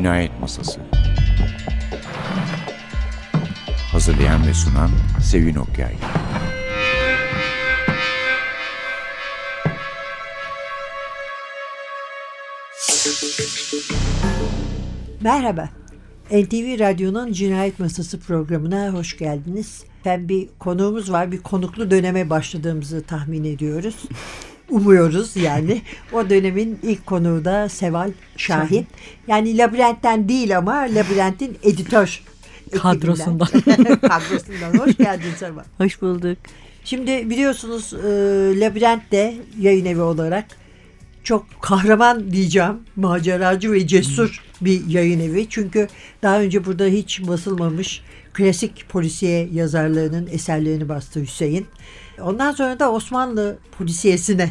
Cinayet Masası Hazırlayan ve sunan Sevin Okyay Merhaba. NTV Radyo'nun Cinayet Masası programına hoş geldiniz. Ben bir konuğumuz var. Bir konuklu döneme başladığımızı tahmin ediyoruz. Umuyoruz yani. O dönemin ilk konuğu da Seval Şahin. Yani labirentten değil ama labirentin editör Kadrosundan. Kadrosundan. Hoş geldin Seval. Hoş bulduk. Şimdi biliyorsunuz e, Labirent de yayın evi olarak çok kahraman diyeceğim, maceracı ve cesur bir yayın evi. Çünkü daha önce burada hiç basılmamış klasik polisiye yazarlarının eserlerini bastı Hüseyin. Ondan sonra da Osmanlı polisiyesine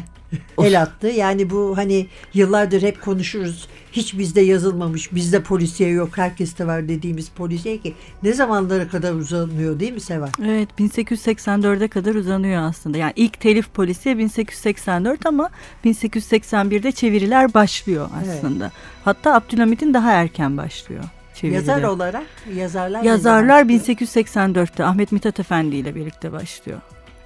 el attı. Yani bu hani yıllardır hep konuşuruz. Hiç bizde yazılmamış, bizde polisiye yok, herkeste var dediğimiz polisiye ki ne zamanlara kadar uzanıyor değil mi Seval? Evet 1884'e kadar uzanıyor aslında. Yani ilk telif polisiye 1884 ama 1881'de çeviriler başlıyor aslında. Evet. Hatta Abdülhamit'in daha erken başlıyor. Çevirileri. Yazar olarak yazarlar Yazarlar 1884'te Ahmet Mithat Efendi ile birlikte başlıyor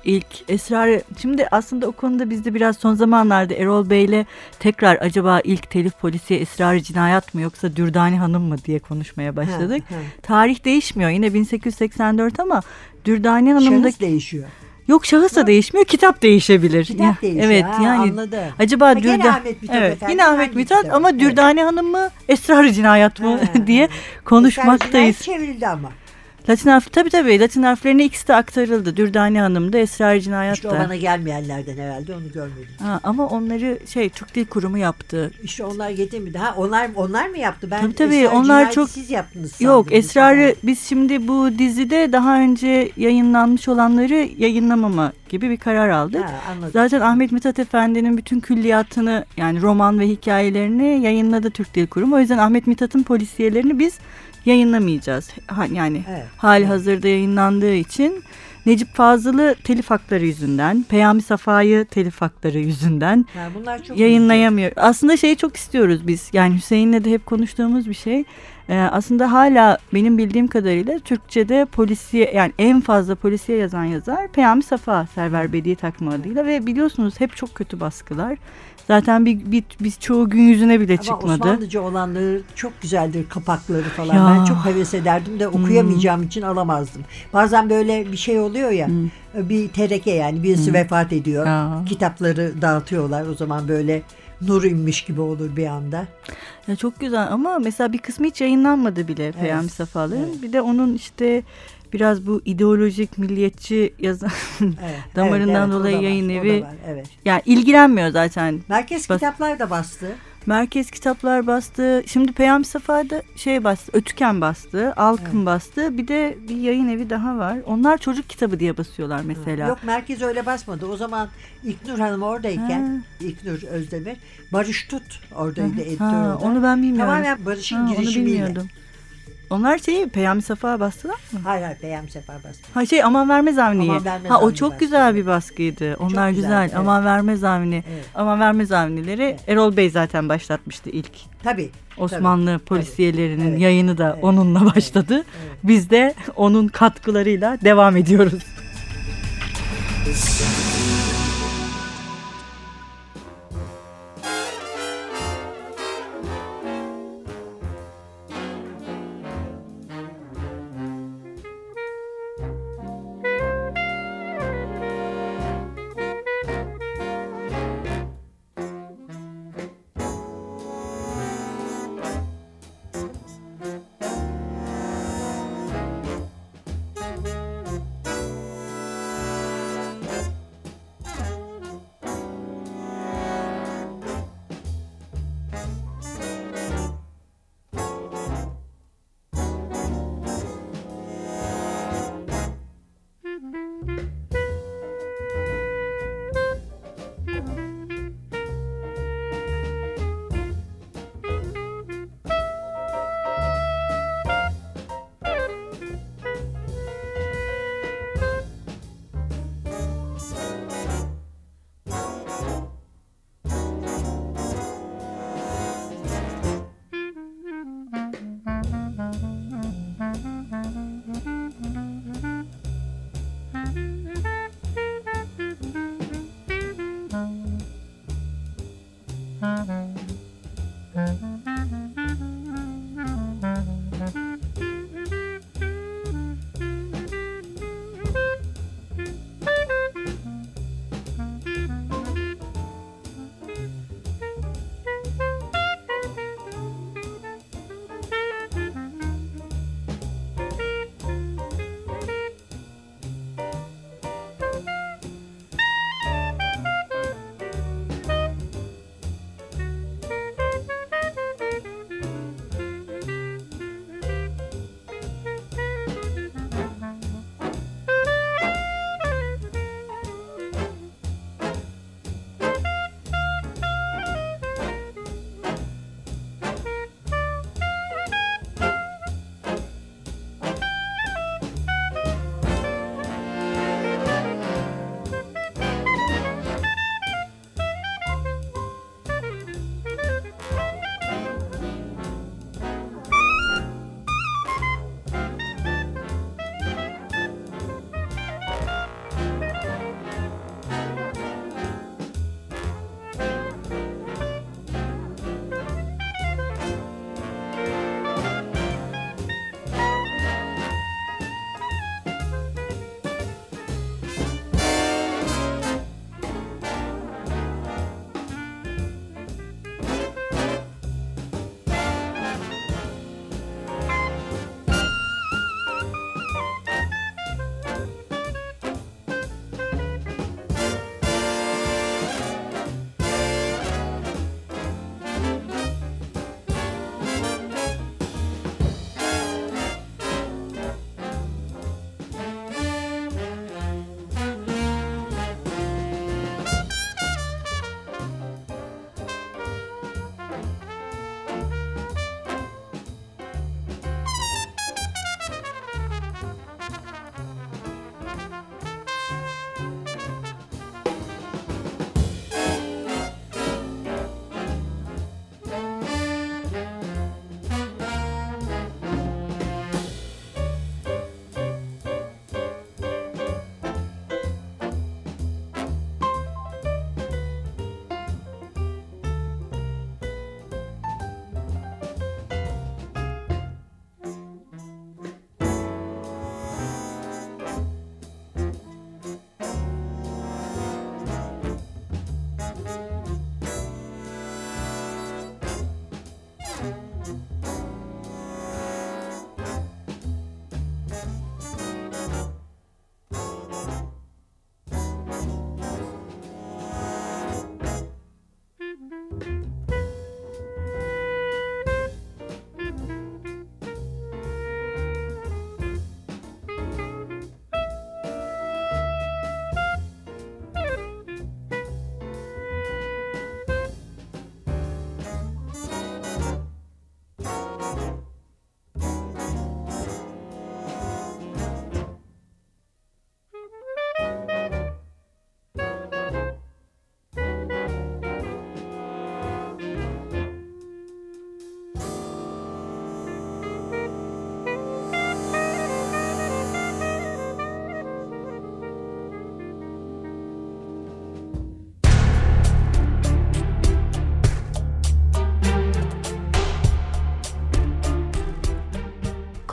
ilk esrarı şimdi aslında o konuda biz de biraz son zamanlarda Erol Bey'le tekrar acaba ilk telif polisiye esrarı cinayet mi yoksa Dürdane Hanım mı diye konuşmaya başladık. Ha, ha. Tarih değişmiyor yine 1884 ama Dürdane Hanım'da Şahıs değişiyor. Yok şahıs da değişmiyor, kitap değişebilir. Kitap değişiyor. Evet ha, yani anladım. acaba ha, Dürda Ahmet Mithat evet, efendim, yine Ahmet Mithat ama evet. Dürdane Hanım mı, Esrar Cinayet mı diye konuşmaktayız. Esrar çevrildi ama. Latin harfi tabii tabii Latin harflerine ikisi de aktarıldı. Dürdane Hanım da Esrar Cinayet İşte o bana gelmeyenlerden herhalde onu görmedim. Ha, ama onları şey Türk Dil Kurumu yaptı. İşte onlar getirmedi. Ha onlar onlar mı yaptı? Ben tabii tabii Esrar onlar çok siz yaptınız. Yok Esrar'ı biz şimdi bu dizide daha önce yayınlanmış olanları yayınlamama gibi bir karar aldık. Ha, anladım. Zaten Ahmet Mithat Efendi'nin bütün külliyatını yani roman ve hikayelerini yayınladı Türk Dil Kurumu. O yüzden Ahmet Mithat'ın polisiyelerini biz yayınlamayacağız. Ha, yani Evet, hali hazırda yayınlandığı için Necip Fazıl'ı telif hakları yüzünden, Peyami Safa'yı telif hakları yüzünden Ha, bunlar çok yayınlayamıyor. Aslında şeyi çok istiyoruz biz. Yani Hüseyin'le de hep konuştuğumuz bir şey. Ee, aslında hala benim bildiğim kadarıyla Türkçe'de polisiye yani en fazla polisiye yazan yazar Peyami Safa Server Bediye takma adıyla ve biliyorsunuz hep çok kötü baskılar. Zaten bir, bir, biz çoğu gün yüzüne bile Ama çıkmadı. Osmanlıca olanları çok güzeldir kapakları falan. Ya. Ben çok heves ederdim de okuyamayacağım için alamazdım. Bazen böyle bir şey oluyor ya. Hmm. Bir tereke yani birisi vefat ediyor. Ya. Kitapları dağıtıyorlar. O zaman böyle nur inmiş gibi olur bir anda. Ya çok güzel ama mesela bir kısmı hiç yayınlanmadı bile Peyami Safa'ların. evet. Bir de onun işte biraz bu ideolojik milliyetçi yazan Evet, damarından evet, evet, dolayı da yayın evi var, evet. yani ilgilenmiyor zaten. Merkez Bas- kitaplar da bastı. Merkez kitaplar bastı. Şimdi Peyami Safa'da şey bastı. Ötüken bastı. Alkın bastı. Bir de bir yayın evi daha var. Onlar çocuk kitabı diye basıyorlar mesela. Yok merkez öyle basmadı. O zaman İknur Hanım oradayken İknur Özdemir Barış Tut oradaydı editör Ha, onu ben bilmiyorum. Tamamen Barış'ın Ha, onu girişimiyle. bilmiyordum. Onlar şeyi Peyami Safa bastılar mı? Hayır hayır Peyami Sefer bastı. Ha şey Aman Vermez Avni'yi. Aman Vermez Ha o Avni çok bastı, güzel bir baskıydı. Onlar güzeldi, güzel. evet. Aman Vermez Avni. Evet. Aman Vermez Avnileri Erol Bey zaten başlatmıştı ilk. Tabii. Osmanlı polisiyelerinin Evet. yayını da Evet. onunla başladı. Biz de onun katkılarıyla devam ediyoruz.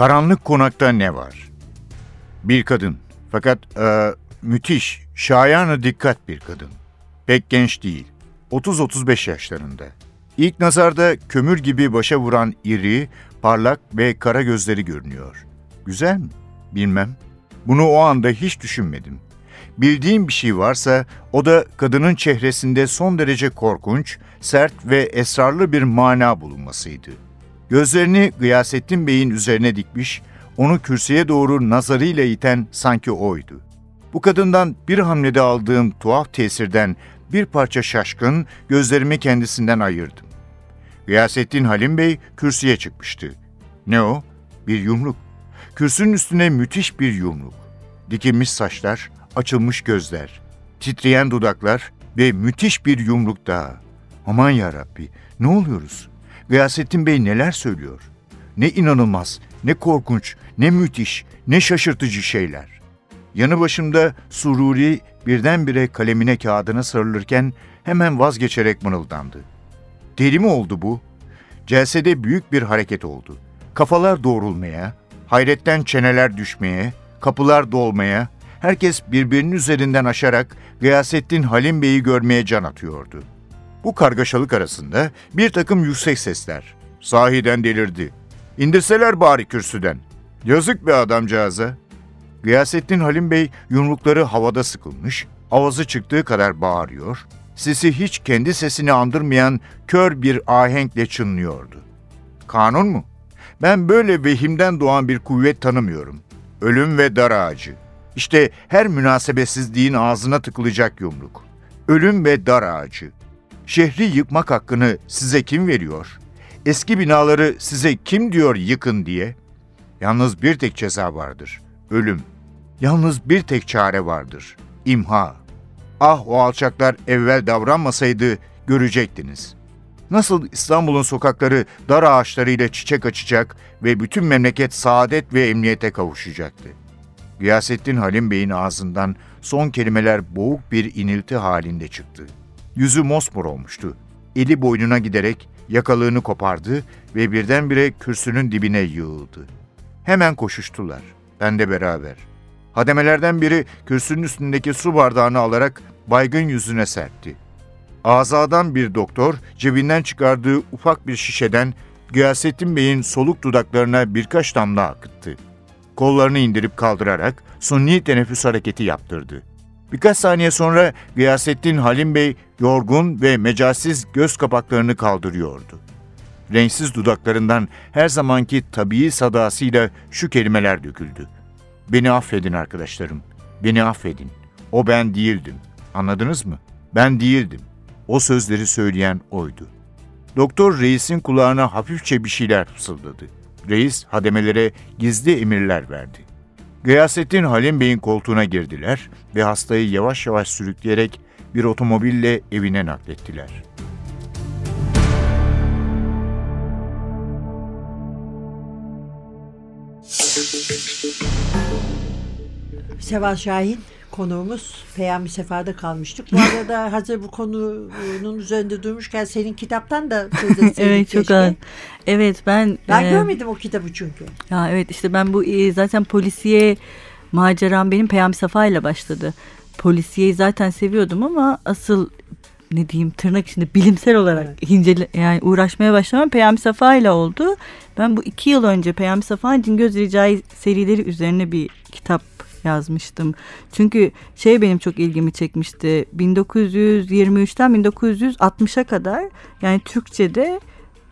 Karanlık konakta ne var? Bir kadın. Fakat e, müthiş, şayanı dikkat bir kadın. Pek genç değil. 30-35 yaşlarında. İlk nazarda kömür gibi başa vuran iri, parlak ve kara gözleri görünüyor. Güzel mi? Bilmem. Bunu o anda hiç düşünmedim. Bildiğim bir şey varsa o da kadının çehresinde son derece korkunç, sert ve esrarlı bir mana bulunmasıydı. Gözlerini Gıyasettin Bey'in üzerine dikmiş, onu kürsüye doğru nazarıyla iten sanki oydu. Bu kadından bir hamlede aldığım tuhaf tesirden bir parça şaşkın gözlerimi kendisinden ayırdım. Gıyasettin Halim Bey kürsüye çıkmıştı. Ne o? Bir yumruk. Kürsünün üstüne müthiş bir yumruk. Dikilmiş saçlar, açılmış gözler, titreyen dudaklar ve müthiş bir yumruk daha. Aman ya Rabbi, ne oluyoruz? Gıyasettin Bey neler söylüyor? Ne inanılmaz, ne korkunç, ne müthiş, ne şaşırtıcı şeyler. Yanı başımda Sururi birdenbire kalemine kağıdına sarılırken hemen vazgeçerek mırıldandı. Deli mi oldu bu? Celsede büyük bir hareket oldu. Kafalar doğrulmaya, hayretten çeneler düşmeye, kapılar dolmaya, herkes birbirinin üzerinden aşarak Gıyasettin Halim Bey'i görmeye can atıyordu. Bu kargaşalık arasında bir takım yüksek sesler. Sahiden delirdi. İndirseler bari kürsüden. Yazık be adamcağıza. Gıyasettin Halim Bey yumrukları havada sıkılmış, avazı çıktığı kadar bağırıyor, sesi hiç kendi sesini andırmayan kör bir ahenkle çınlıyordu. Kanun mu? Ben böyle vehimden doğan bir kuvvet tanımıyorum. Ölüm ve dar ağacı. İşte her münasebetsizliğin ağzına tıkılacak yumruk. Ölüm ve dar ağacı. Şehri yıkmak hakkını size kim veriyor? Eski binaları size kim diyor yıkın diye? Yalnız bir tek ceza vardır. Ölüm. Yalnız bir tek çare vardır. İmha. Ah o alçaklar evvel davranmasaydı görecektiniz. Nasıl İstanbul'un sokakları dar ağaçlarıyla çiçek açacak ve bütün memleket saadet ve emniyete kavuşacaktı. Gıyasettin Halim Bey'in ağzından son kelimeler boğuk bir inilti halinde çıktı. Yüzü mosmor olmuştu. Eli boynuna giderek yakalığını kopardı ve birdenbire kürsünün dibine yığıldı. Hemen koşuştular. Ben de beraber. Hademelerden biri kürsünün üstündeki su bardağını alarak baygın yüzüne serpti. Azadan bir doktor cebinden çıkardığı ufak bir şişeden Gıyasettin Bey'in soluk dudaklarına birkaç damla akıttı. Kollarını indirip kaldırarak sunni teneffüs hareketi yaptırdı. Birkaç saniye sonra Gıyasettin Halim Bey yorgun ve mecalsiz göz kapaklarını kaldırıyordu. Renksiz dudaklarından her zamanki tabii sadasıyla şu kelimeler döküldü. Beni affedin arkadaşlarım, beni affedin. O ben değildim. Anladınız mı? Ben değildim. O sözleri söyleyen oydu. Doktor reisin kulağına hafifçe bir şeyler fısıldadı. Reis hademelere gizli emirler verdi. Gıyasettin Halim Bey'in koltuğuna girdiler ve hastayı yavaş yavaş sürükleyerek bir otomobille evine naklettiler. Seval Şahin konuğumuz Peyami Sefer'de kalmıştık. Bu arada hazır bu konunun üzerinde durmuşken senin kitaptan da söz etseydik evet çok keşke. az. Evet ben Ben e, görmedim o kitabı çünkü. Ya evet işte ben bu e, zaten polisiye maceram benim Peyami Safa ile başladı. Polisiyeyi zaten seviyordum ama asıl ne diyeyim tırnak içinde bilimsel olarak incele, yani uğraşmaya başlamam Peyami Safa ile oldu. Ben bu iki yıl önce Peyami Safa'nın Cingöz Ricai serileri üzerine bir kitap yazmıştım. Çünkü şey benim çok ilgimi çekmişti. 1923'ten 1960'a kadar yani Türkçe'de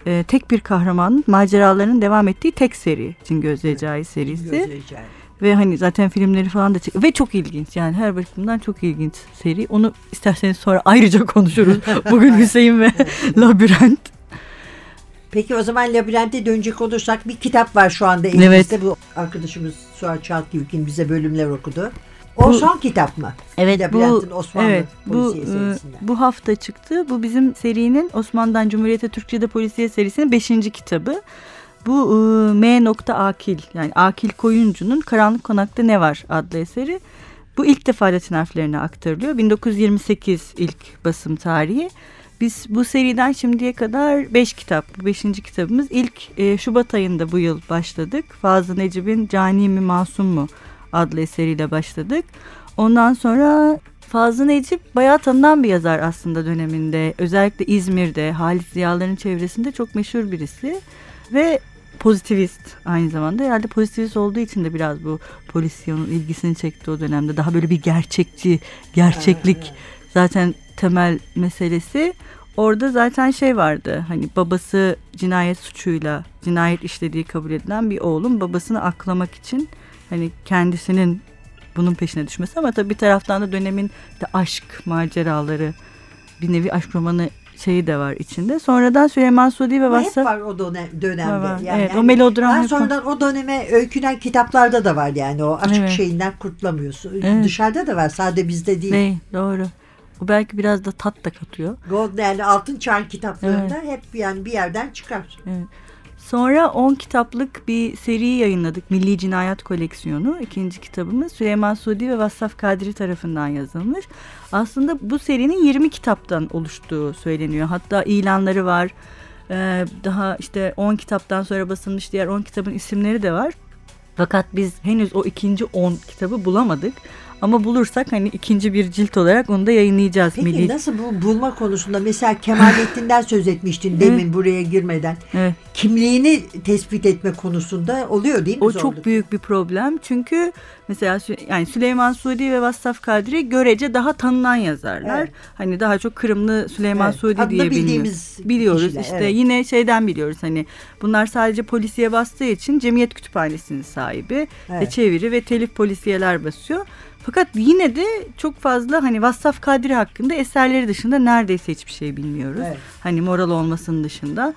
e, tek bir kahramanın maceralarının devam ettiği tek seri Cingöz Recai serisi. Ve hani zaten filmleri falan da çek ve çok ilginç yani her bakımdan çok ilginç seri. Onu isterseniz sonra ayrıca konuşuruz. Bugün Hüseyin ve Labirent. Peki o zaman labirente dönecek olursak bir kitap var şu anda elimizde. Bu arkadaşımız Suat Çalkıvük'ün bize bölümler okudu. O Bu- son kitap mı? Evet bu Osmanlı evet bu e, serisinden. bu hafta çıktı. Bu bizim serinin Osmanlı'dan Cumhuriyete Türkçe'de polisiye serisinin 5. kitabı. Bu e, M. Akil yani Akil Koyuncu'nun Karanlık Konakta Ne Var adlı eseri. Bu ilk defa Latin harflerine aktarılıyor. 1928 ilk basım tarihi. Biz bu seriden şimdiye kadar 5 kitap, bu 5. kitabımız. İlk e, Şubat ayında bu yıl başladık. Fazıl Necip'in Cani mi Masum mu adlı eseriyle başladık. Ondan sonra Fazıl Necip bayağı tanınan bir yazar aslında döneminde. Özellikle İzmir'de, Halit Ziyalar'ın çevresinde çok meşhur birisi. Ve pozitivist aynı zamanda. Herhalde pozitivist olduğu için de biraz bu polisyonun ilgisini çekti o dönemde. Daha böyle bir gerçekçi, gerçeklik zaten temel meselesi. Orada zaten şey vardı hani babası cinayet suçuyla cinayet işlediği kabul edilen bir oğlun babasını aklamak için hani kendisinin bunun peşine düşmesi ama tabii bir taraftan da dönemin de aşk maceraları bir nevi aşk romanı şeyi de var içinde. Sonradan Süleyman Sudi ve Vassaf... Hep var o dönem, dönemde. Var, Yani, evet, o melodram hep sonradan o döneme öykünen kitaplarda da var yani o aşk Evet. şeyinden kurtulamıyorsun. Evet. Dışarıda da var sadece bizde değil. Ne, doğru. O belki biraz da tat da katıyor. Gold yani altın çağ kitaplarında hep yani bir yerden çıkar. Sonra 10 kitaplık bir seri yayınladık. Milli Cinayet Koleksiyonu. İkinci kitabımız Süleyman Sudi ve Vassaf Kadri tarafından yazılmış. Aslında bu serinin 20 kitaptan oluştuğu söyleniyor. Hatta ilanları var. Ee, daha işte 10 kitaptan sonra basılmış diğer 10 kitabın isimleri de var. Fakat biz henüz o ikinci 10 kitabı bulamadık. Ama bulursak hani ikinci bir cilt olarak onu da yayınlayacağız. Peki Milli... nasıl bu bulma konusunda mesela Kemalettin'den söz etmiştin demin buraya girmeden. Evet. Kimliğini tespit etme konusunda oluyor değil mi? O zorluk? çok büyük bir problem çünkü mesela yani Süleyman Sudi ve Vassaf Kadri görece daha tanınan yazarlar. Evet. Hani daha çok Kırımlı Süleyman Evet, Sudi adını diye bildiğimiz Biliyoruz kişiler, işte evet. yine şeyden biliyoruz hani bunlar sadece polisiye bastığı için Cemiyet Kütüphanesi'nin sahibi Evet. ve çeviri ve telif polisiyeler basıyor. Fakat yine de çok fazla hani Vassaf Kadri hakkında eserleri dışında neredeyse hiçbir şey bilmiyoruz. Evet. Hani moral olmasının dışında.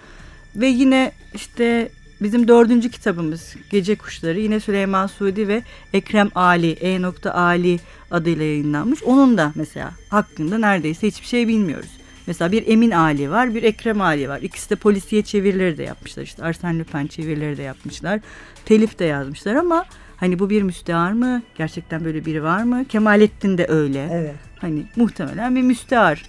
Ve yine işte bizim dördüncü kitabımız Gece Kuşları yine Süleyman Sudi ve Ekrem Ali E. Ali adıyla yayınlanmış. Onun da mesela hakkında neredeyse hiçbir şey bilmiyoruz. Mesela bir Emin Ali var, bir Ekrem Ali var. İkisi de polisiye çevirileri de yapmışlar. İşte Arsène Lupin çevirileri de yapmışlar. Telif de yazmışlar ama hani bu bir müstehar mı? Gerçekten böyle biri var mı? Kemalettin de öyle. Evet. Hani muhtemelen bir müstehar.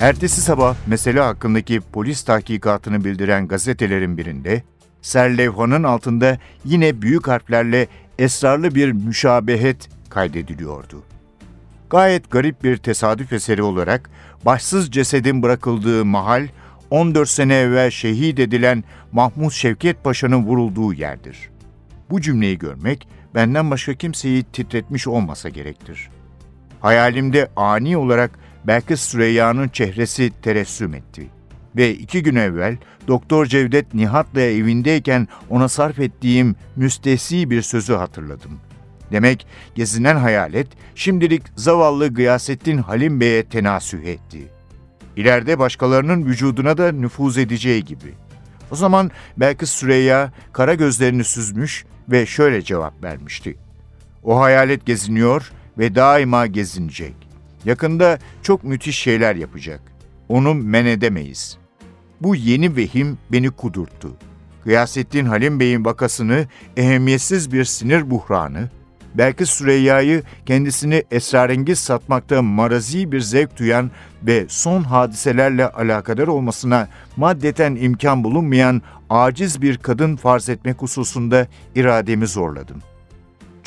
Ertesi sabah mesele hakkındaki polis tahkikatını bildiren gazetelerin birinde serlevhanın altında yine büyük harflerle esrarlı bir müşabehet kaydediliyordu. Gayet garip bir tesadüf eseri olarak başsız cesedin bırakıldığı mahal 14 sene evvel şehit edilen Mahmud Şevket Paşa'nın vurulduğu yerdir. Bu cümleyi görmek benden başka kimseyi titretmiş olmasa gerektir. Hayalimde ani olarak belki Süreyya'nın çehresi teressüm etti. Ve iki gün evvel Doktor Cevdet Nihat'la evindeyken ona sarf ettiğim müstehsi bir sözü hatırladım. Demek gezinen hayalet şimdilik zavallı Gıyasettin Halim Bey'e tenasüh etti. İleride başkalarının vücuduna da nüfuz edeceği gibi. O zaman belki Süreyya kara gözlerini süzmüş ve şöyle cevap vermişti. O hayalet geziniyor ve daima gezinecek. Yakında çok müthiş şeyler yapacak. Onu men edemeyiz. Bu yeni vehim beni kudurttu. Gıyasettin Halim Bey'in vakasını ehemmiyetsiz bir sinir buhranı, belki Süreyya'yı kendisini esrarengiz satmakta marazi bir zevk duyan ve son hadiselerle alakadar olmasına maddeten imkan bulunmayan aciz bir kadın farz etmek hususunda irademi zorladım.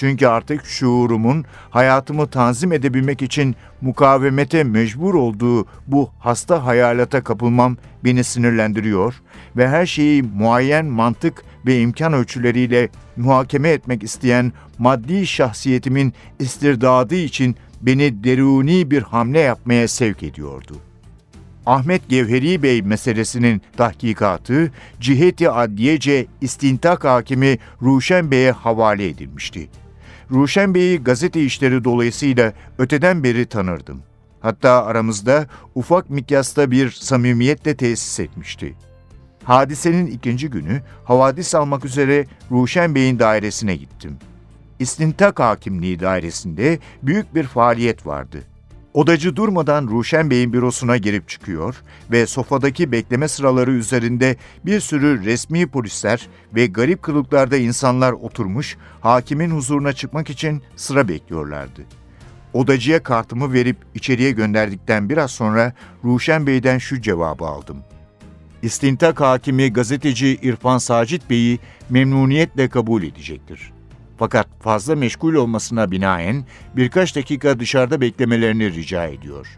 Çünkü artık şuurumun hayatımı tanzim edebilmek için mukavemete mecbur olduğu bu hasta hayalata kapılmam beni sinirlendiriyor ve her şeyi muayyen mantık ve imkan ölçüleriyle muhakeme etmek isteyen maddi şahsiyetimin istirdadı için beni deruni bir hamle yapmaya sevk ediyordu. Ahmet Gevheri Bey meselesinin tahkikatı ciheti adliyece istintak hakimi Ruşen Bey'e havale edilmişti. Ruşen Bey'i gazete işleri dolayısıyla öteden beri tanırdım. Hatta aramızda ufak mikyasta bir samimiyetle tesis etmişti. Hadisenin ikinci günü havadis almak üzere Ruşen Bey'in dairesine gittim. İstintak Hakimliği dairesinde büyük bir faaliyet vardı. Odacı durmadan Ruşen Bey'in bürosuna girip çıkıyor ve sofadaki bekleme sıraları üzerinde bir sürü resmi polisler ve garip kılıklarda insanlar oturmuş hakimin huzuruna çıkmak için sıra bekliyorlardı. Odacıya kartımı verip içeriye gönderdikten biraz sonra Ruşen Bey'den şu cevabı aldım. İstintak hakimi gazeteci İrfan Sacit Bey'i memnuniyetle kabul edecektir. Fakat fazla meşgul olmasına binaen birkaç dakika dışarıda beklemelerini rica ediyor.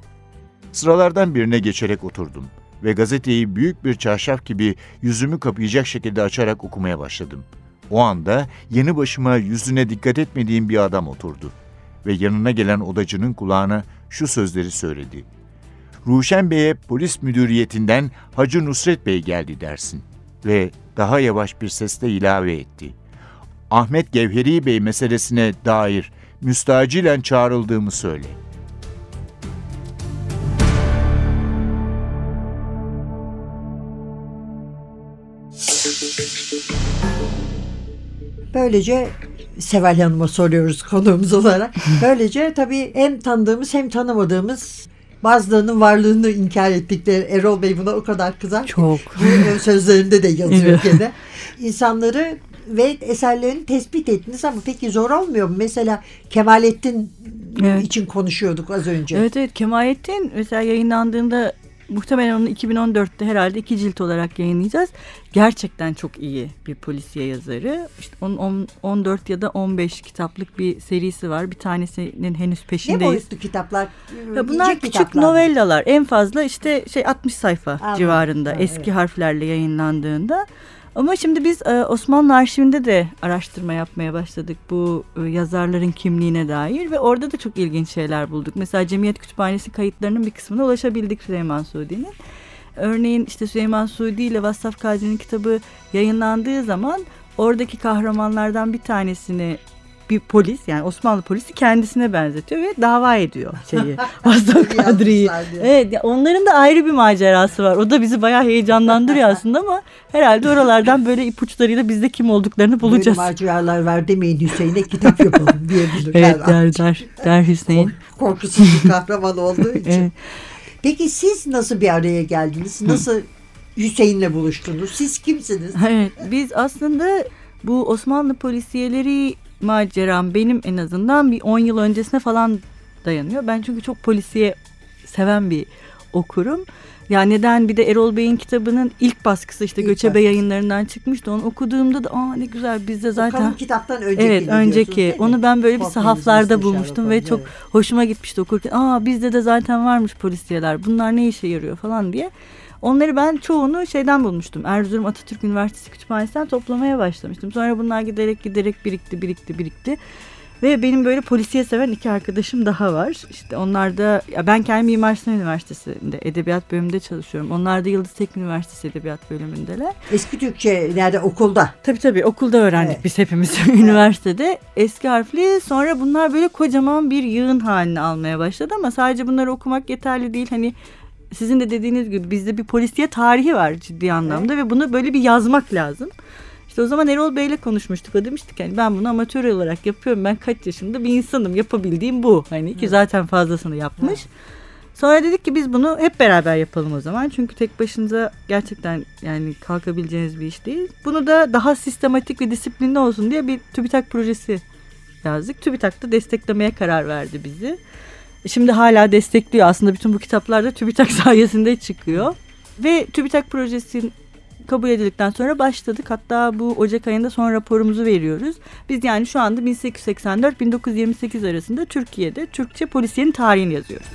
Sıralardan birine geçerek oturdum ve gazeteyi büyük bir çarşaf gibi yüzümü kapayacak şekilde açarak okumaya başladım. O anda yeni başıma yüzüne dikkat etmediğim bir adam oturdu ve yanına gelen odacının kulağına şu sözleri söyledi. Ruşen Bey'e polis müdüriyetinden Hacı Nusret Bey geldi dersin. Ve daha yavaş bir sesle ilave etti. Ahmet Gevheri Bey meselesine dair müstacilen çağrıldığımı söyle. Böylece Seval Hanım'a soruyoruz konuğumuz olarak. Böylece tabii hem tanıdığımız hem tanımadığımız bazılarının varlığını inkar ettikleri Erol Bey buna o kadar kızar. Çok. Bu sözlerinde de yazıyor gene. İnsanları ve eserlerini tespit ettiniz ama peki zor olmuyor mu? Mesela Kemalettin Evet. için konuşuyorduk az önce. Evet evet Kemalettin mesela yayınlandığında muhtemelen onu 2014'te herhalde iki cilt olarak yayınlayacağız. Gerçekten çok iyi bir polisiye yazarı. İşte onun on- 14 ya da 15 kitaplık bir serisi var. Bir tanesinin henüz Ne peşindeyiz. boyutlu kitaplar? Ya bunlar küçük kitaplar novellalar. En fazla işte şey 60 sayfa Anladım. civarında Ha, eski evet. harflerle yayınlandığında. Ama şimdi biz e, Osmanlı arşivinde de araştırma yapmaya başladık bu e, yazarların kimliğine dair ve orada da çok ilginç şeyler bulduk. Mesela Cemiyet Kütüphanesi kayıtlarının bir kısmına ulaşabildik Süleyman Suudi'nin. Örneğin işte Süleyman Suudi ile Vassaf Kadri'nin kitabı yayınlandığı zaman oradaki kahramanlardan bir tanesini bir polis yani Osmanlı polisi kendisine benzetiyor ve dava ediyor şeyi Vassaf Kadri'yi. Evet onların da ayrı bir macerası var. O da bizi bayağı heyecanlandırıyor aslında ama herhalde oralardan böyle ipuçlarıyla biz de kim olduklarını bulacağız. Böyle maceralar var demeyin Hüseyin'e kitap yapalım diyebilirler. Evet der der der Hüseyin. Korkusuz bir kahraman olduğu için. Evet. Peki siz nasıl bir araya geldiniz? Nasıl Hüseyin'le buluştunuz? Siz kimsiniz? Evet biz aslında bu Osmanlı polisiyeleri maceram benim en azından bir 10 yıl öncesine falan dayanıyor. Ben çünkü çok polisiye seven bir okurum. Ya neden bir de Erol Bey'in kitabının ilk baskısı işte İlk Göçebe baskısı. yayınlarından çıkmıştı. Onu okuduğumda da aa ne güzel bizde O zaten kalın kitaptan önceki Evet önceki. Onu ben böyle bir sahaflarda bulmuştum ve çok evet. hoşuma gitmişti okurken. Aa bizde de zaten varmış polisiyeler. Bunlar ne işe yarıyor falan diye. Onları ben çoğunu şeyden bulmuştum. Erzurum Atatürk Üniversitesi Kütüphanesi'nden toplamaya başlamıştım. Sonra bunlar giderek giderek birikti, birikti, birikti. Ve benim böyle polisiye seven iki arkadaşım daha var. İşte onlar da ya ben kendi Mimar Sinan Üniversitesi'nde edebiyat bölümünde çalışıyorum. Onlar da Yıldız Teknik Üniversitesi edebiyat bölümündeler. Eski Türkçe nerede okulda? Tabii tabii okulda öğrendik Evet. biz hepimiz üniversitede. Eski harfli sonra bunlar böyle kocaman bir yığın haline almaya başladı ama sadece bunları okumak yeterli değil. Hani sizin de dediğiniz gibi bizde bir polisiye tarihi var ciddi anlamda ve bunu böyle bir yazmak lazım. İşte o zaman Erol Bey'le konuşmuştuk. O demiştik hani ben bunu amatör olarak yapıyorum. Ben kaç yaşında bir insanım. Yapabildiğim bu. Hani ki zaten fazlasını yapmış. Sonra dedik ki biz bunu hep beraber yapalım o zaman. Çünkü tek başınıza gerçekten yani kalkabileceğiniz bir iş değil. Bunu da daha sistematik ve disiplinli olsun diye bir TÜBİTAK projesi yazdık. TÜBİTAK da desteklemeye karar verdi bizi. Şimdi hala destekliyor. Aslında bütün bu kitaplar da TÜBİTAK sayesinde çıkıyor. Ve TÜBİTAK projesi kabul edildikten sonra başladık. Hatta bu Ocak ayında son raporumuzu veriyoruz. Biz yani şu anda 1884-1928 arasında Türkiye'de Türkçe polisiyenin tarihini yazıyoruz.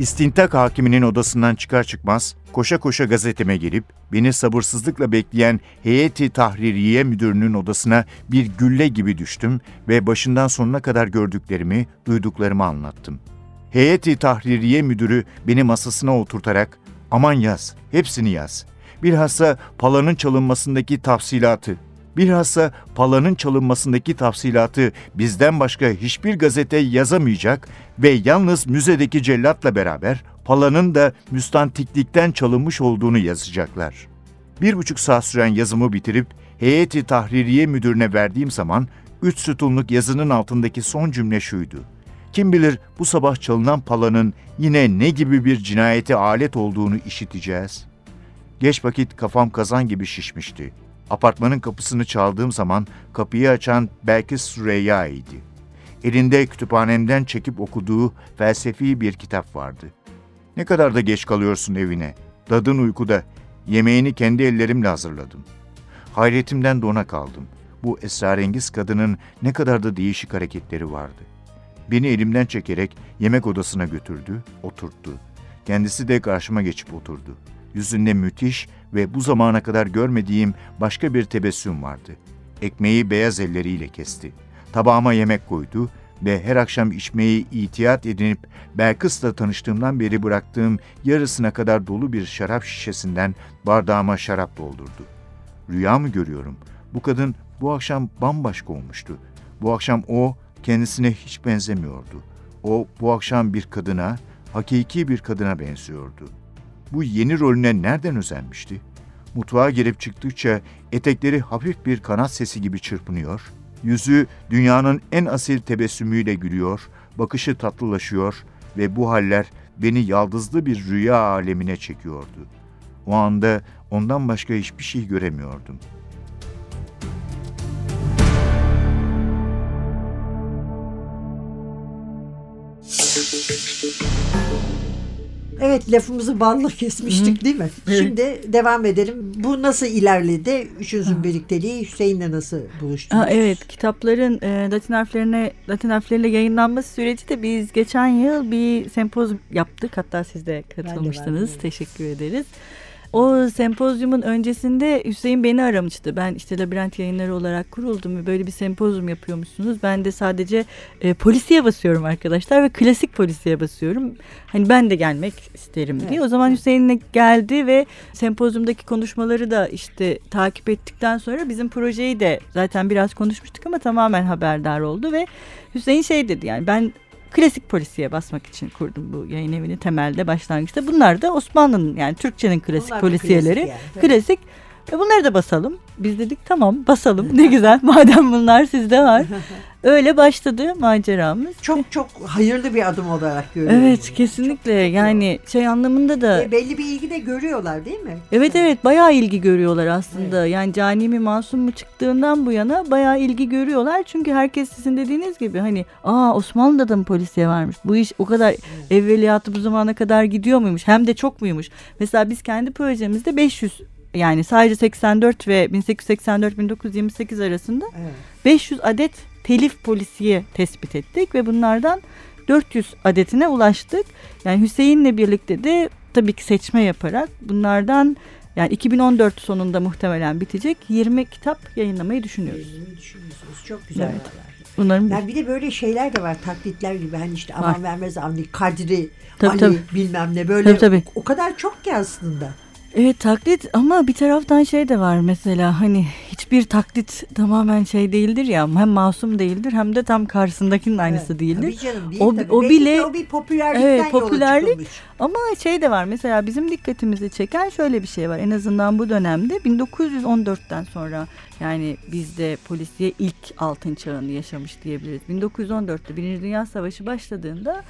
İstintak hakiminin odasından çıkar çıkmaz koşa koşa gazeteme gelip beni sabırsızlıkla bekleyen heyeti tahririye müdürünün odasına bir gülle gibi düştüm ve başından sonuna kadar gördüklerimi, duyduklarımı anlattım. Heyeti tahririye müdürü beni masasına oturtarak aman yaz, hepsini yaz. Bilhassa palanın çalınmasındaki tafsilatı, bilhassa palanın çalınmasındaki tafsilatı bizden başka hiçbir gazete yazamayacak ve yalnız müzedeki cellatla beraber palanın da müstantiklikten çalınmış olduğunu yazacaklar. Bir buçuk saat süren yazımı bitirip heyeti tahririye müdürüne verdiğim zaman üç sütunluk yazının altındaki son cümle şuydu. Kim bilir bu sabah çalınan palanın yine ne gibi bir cinayete alet olduğunu işiteceğiz. Geç vakit kafam kazan gibi şişmişti. Apartmanın kapısını çaldığım zaman kapıyı açan Belkıs Süreyya idi. Elinde kütüphanemden çekip okuduğu felsefi bir kitap vardı. Ne kadar da geç kalıyorsun evine. Dadın uykuda. Yemeğini kendi ellerimle hazırladım. Hayretimden dona kaldım. Bu esrarengiz kadının ne kadar da değişik hareketleri vardı. Beni elimden çekerek yemek odasına götürdü, oturttu. Kendisi de karşıma geçip oturdu. Yüzünde müthiş ve bu zamana kadar görmediğim başka bir tebessüm vardı. Ekmeği beyaz elleriyle kesti. Tabağıma yemek koydu ve her akşam içmeyi itiyat edinip Belkıs'la tanıştığımdan beri bıraktığım yarısına kadar dolu bir şarap şişesinden bardağıma şarap doldurdu. Rüya mı görüyorum? Bu kadın bu akşam bambaşka olmuştu. Bu akşam o kendisine hiç benzemiyordu. O bu akşam bir kadına, hakiki bir kadına benziyordu. Bu yeni rolüne nereden özenmişti? Mutfağa girip çıktıkça etekleri hafif bir kanat sesi gibi çırpınıyor, yüzü dünyanın en asil tebessümüyle gülüyor, bakışı tatlılaşıyor ve bu haller beni yaldızlı bir rüya alemine çekiyordu. O anda ondan başka hiçbir şey göremiyordum. Evet lafımızı balla kesmiştik değil mi? Evet. Şimdi devam edelim. Bu nasıl ilerledi? Üçünüzün birlikteliği Hüseyin'le nasıl buluştunuz? Ha, evet kitapların e, Latin harflerine Latin harfleriyle yayınlanması süreci de biz geçen yıl bir sempozyum yaptık. Hatta siz de katılmıştınız. vardım. Teşekkür ederiz. O sempozyumun öncesinde Hüseyin beni aramıştı. Ben işte labirent yayınları olarak kuruldum ve böyle bir sempozyum yapıyormuşsunuz. Ben de sadece e, polisiye basıyorum arkadaşlar ve klasik polisiye basıyorum. Hani ben de gelmek isterim diye. Evet. O zaman Hüseyin'le geldi ve sempozyumdaki konuşmaları da işte takip ettikten sonra bizim projeyi de zaten biraz konuşmuştuk ama tamamen haberdar oldu ve Hüseyin şey dedi yani ben klasik polisiye basmak için kurdum bu yayın evini temelde başlangıçta. Bunlar da Osmanlı'nın yani Türkçenin klasik Bunlar polisiyeleri. klasik yani, klasik. E bunları da basalım. Biz dedik tamam basalım ne güzel madem bunlar sizde var. Öyle başladı maceramız. Çok çok hayırlı bir adım olarak görüyorum. Evet bunu. kesinlikle Çok- çok yani şey anlamında da E, belli bir ilgi de görüyorlar değil mi? Evet evet bayağı ilgi görüyorlar aslında. Yani cani mi masum mu çıktığından bu yana bayağı ilgi görüyorlar. Çünkü herkes sizin dediğiniz gibi hani aa Osmanlı'da da mı polisiye varmış? Bu iş o kadar evveliyatı bu zamana kadar gidiyor muymuş? Hem de çok muymuş? Mesela biz kendi projemizde 500 yani sadece 84 ve 1884-1928 arasında Evet. 500 adet telif polisiye tespit ettik ve bunlardan 400 adetine ulaştık. Yani Hüseyin'le birlikte de tabii ki seçme yaparak bunlardan yani 2014 sonunda muhtemelen bitecek 20 kitap yayınlamayı düşünüyoruz. Yazmayı düşünüyorsunuz. Çok güzel. Evet. Bunların Yani bir de böyle şeyler de var taklitler gibi hani işte aman Var. vermez Avni Kadri Tabii, Ali tabii. bilmem ne böyle Tabii, tabii. o kadar çok ki aslında. Evet taklit ama bir taraftan şey de var mesela hani hiçbir taklit tamamen şey değildir ya hem masum değildir hem de tam karşısındakinin aynısı Evet, değildir. Canım değil O- tabii. o Belki bile- o bir popülerlikten Evet, popülerlik. Ama şey de var mesela bizim dikkatimizi çeken şöyle bir şey var. En azından bu dönemde 1914'ten sonra yani bizde polisiye ilk altın çağını yaşamış diyebiliriz. 1914'te Birinci Dünya Savaşı başladığında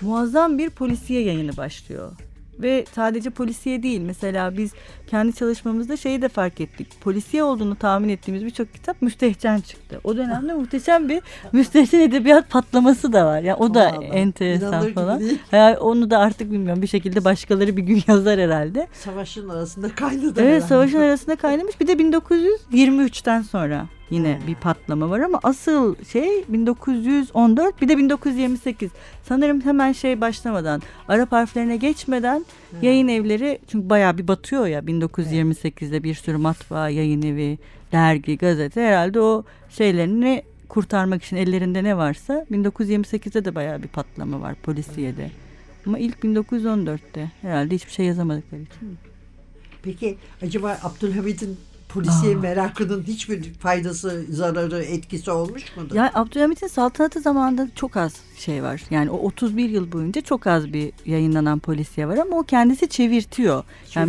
muazzam bir polisiye yayını başlıyor. Ve sadece polisiye değil mesela biz kendi çalışmamızda şeyi de fark ettik. Polisiye olduğunu tahmin ettiğimiz birçok kitap müstehcen çıktı. O dönemde muhteşem bir müstehcen edebiyat patlaması da var. Yani o da Vallahi, enteresan falan. değil. Ya onu da artık bilmiyorum bir şekilde başkaları bir gün yazar herhalde. Savaşın arasında kaynadı. Evet herhalde. savaşın arasında kaynamış. Bir de 1923'ten sonra Yine bir patlama var ama asıl şey 1914 bir de 1928. Sanırım hemen şey başlamadan Arap harflerine geçmeden Hmm. yayın evleri çünkü bayağı bir batıyor ya 1928'de bir sürü matbaa, yayın evi, dergi, gazete herhalde o şeylerini kurtarmak için ellerinde ne varsa 1928'de de bayağı bir patlama var polisiyede. Ama ilk 1914'te herhalde hiçbir şey yazamadıkları için. Peki acaba Abdülhamid'in polisiye Aa. merakının hiçbir faydası, zararı, etkisi olmuş mudur? Yani Abdülhamit'in saltanatı zamanında çok az şey var. Yani o 31 yıl boyunca çok az bir yayınlanan polisiye var ama o kendisi çevirtiyor. Yani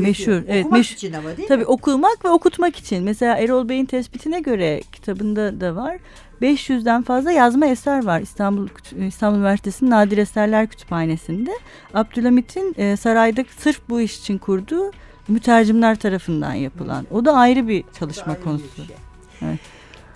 Çeviriyor. meşhur. Evet, Okumak meşhur. için ama değil Tabii mi? okumak ve okutmak için. Mesela Erol Bey'in tespitine göre kitabında da var. 500'den fazla yazma eser var İstanbul İstanbul Üniversitesi'nin Nadir Eserler Kütüphanesi'nde. Abdülhamit'in e, sarayda sırf bu iş için kurduğu mütercimler tarafından yapılan. O da ayrı bir çalışma Ayrı bir konusu. şey. Evet.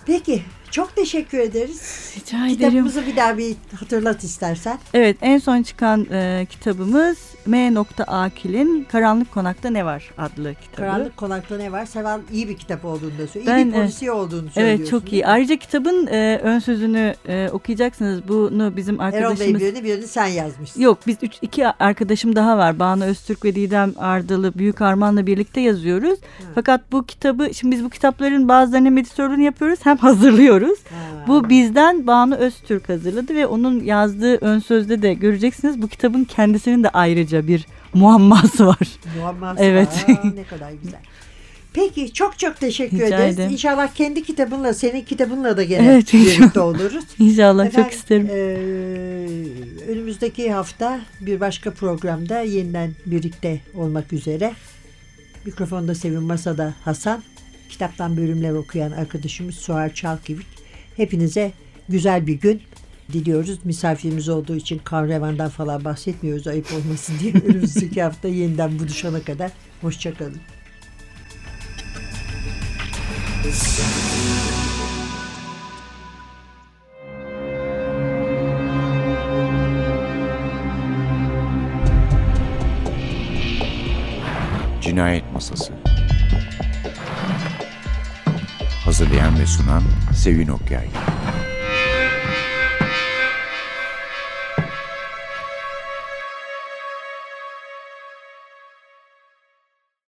Peki çok teşekkür ederiz. Rica ederim. Kitabımızı bir daha bir hatırlat istersen. Evet en son çıkan e, kitabımız M. Akil'in Karanlık Konakta Ne Var adlı kitabı. Karanlık Konakta ne var? Seval iyi bir kitap olduğunu da söylüyor. Ben, iyi bir polisiye olduğunu söylüyorsun. Evet çok iyi. Ayrıca kitabın e, ön sözünü e, okuyacaksınız. Bunu bizim Erol Bey arkadaşımız... birini birini sen yazmışsın. Yok biz üç, iki arkadaşım daha var. Banu Öztürk ve Didem Ardalı Büyük Arman'la birlikte yazıyoruz. Fakat bu kitabı şimdi biz bu kitapların bazılarının hem editörlüğünü yapıyoruz hem hazırlıyoruz. Ha. Bu bizden Banu Öztürk hazırladı ve onun yazdığı ön sözde de göreceksiniz. Bu kitabın kendisinin de ayrıca bir muamması var. Muamması Evet. var. Aa, ne kadar güzel. Peki çok çok teşekkür Rica ederiz. ederim. İnşallah kendi kitabınla, senin kitabınla da gene Evet, birlikte oluruz. İnşallah Efendim, çok isterim. eee, önümüzdeki hafta bir başka programda yeniden birlikte olmak üzere. Mikrofonda Sevin Masa'da Hasan. Kitaptan bölümler okuyan arkadaşımız Suhar Çalkivik. Hepinize güzel bir gün diliyoruz. Misafirimiz olduğu için Kavrevan'dan falan bahsetmiyoruz ayıp olmasın diye. Önümüzdeki hafta yeniden buluşana kadar. Hoşçakalın. Cinayet Masası Hazırlayan ve sunan Sevin Okyay